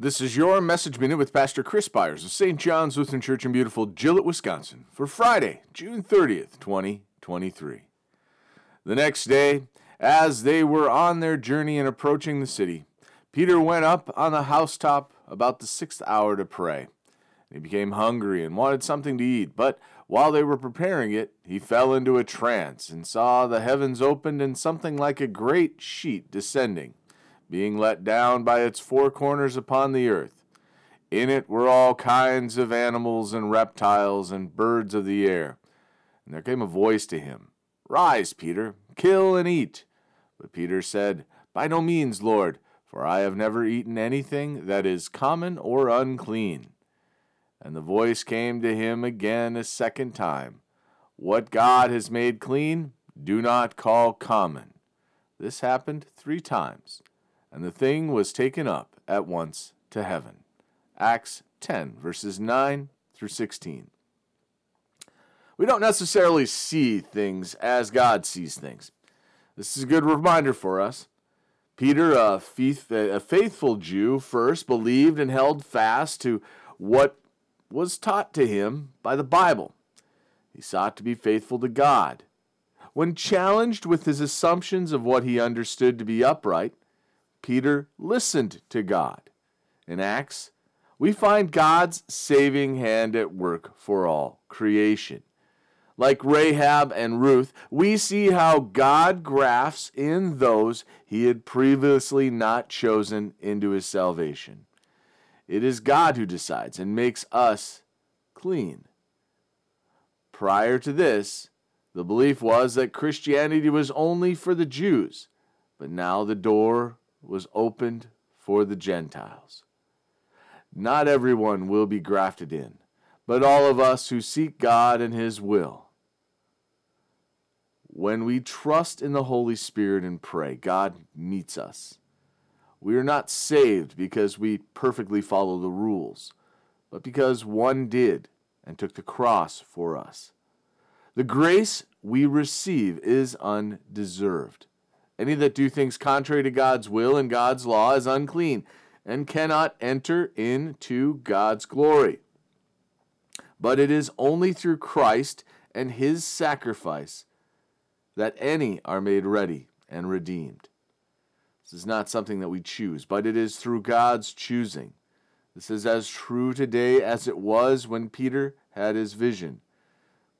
This is your Message Minute with Pastor Chris Byers of St. John's Lutheran Church in beautiful Gillett, Wisconsin, for Friday, June 30th, 2023. The next day, as they were on their journey and approaching the city, Peter went up on the housetop about the sixth hour to pray. He became hungry and wanted something to eat, but while they were preparing it, he fell into a trance and saw the heavens opened and something like a great sheet descending, being let down by its four corners upon the earth. In it were all kinds of animals and reptiles and birds of the air. And there came a voice to him Rise, Peter, kill and eat. But Peter said, By no means, Lord, for I have never eaten anything that is common or unclean. And the voice came to him again a second time What God has made clean, do not call common. This happened three times, and the thing was taken up at once to heaven. Acts 10, verses 9 through 16. We don't necessarily see things as God sees things. This is a good reminder for us. Peter, a, faithful Jew, first believed and held fast to what was taught to him by the Bible. He sought to be faithful to God. When challenged with his assumptions of what he understood to be upright, Peter listened to God. In Acts, we find God's saving hand at work for all creation. Like Rahab and Ruth, we see how God grafts in those he had previously not chosen into his salvation. It is God who decides and makes us clean. Prior to this, the belief was that Christianity was only for the Jews, but now the door was opened for the Gentiles. Not everyone will be grafted in, but all of us who seek God and His will. When we trust in the Holy Spirit and pray, God meets us. We are not saved because we perfectly follow the rules, but because one did and took the cross for us. The grace we receive is undeserved. Any that do things contrary to God's will and God's law is unclean and cannot enter into God's glory. But it is only through Christ and his sacrifice that any are made ready and redeemed. This is not something that we choose, but it is through God's choosing. This is as true today as it was when Peter had his vision.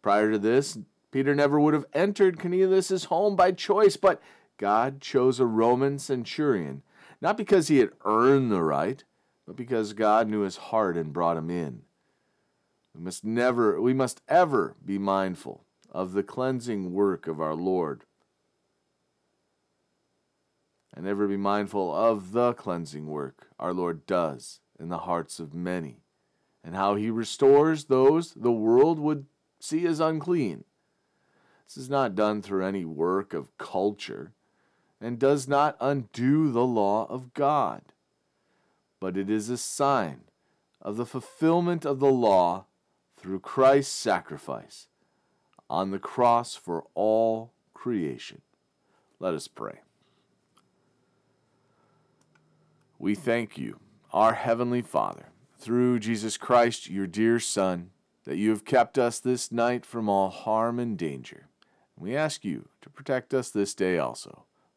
Prior to this, Peter never would have entered Cornelius' home by choice, but God chose a Roman centurion, not because he had earned the right, but because God knew his heart and brought him in. We must never, we must ever be mindful of the cleansing work of our Lord and ever be mindful of the cleansing work our Lord does in the hearts of many, and how he restores those the world would see as unclean. This is not done through any work of culture, and does not undo the law of God, but it is a sign of the fulfillment of the law through Christ's sacrifice on the cross for all creation. Let us pray. We thank you, our Heavenly Father, through Jesus Christ, your dear Son, that you have kept us this night from all harm and danger. We ask you to protect us this day also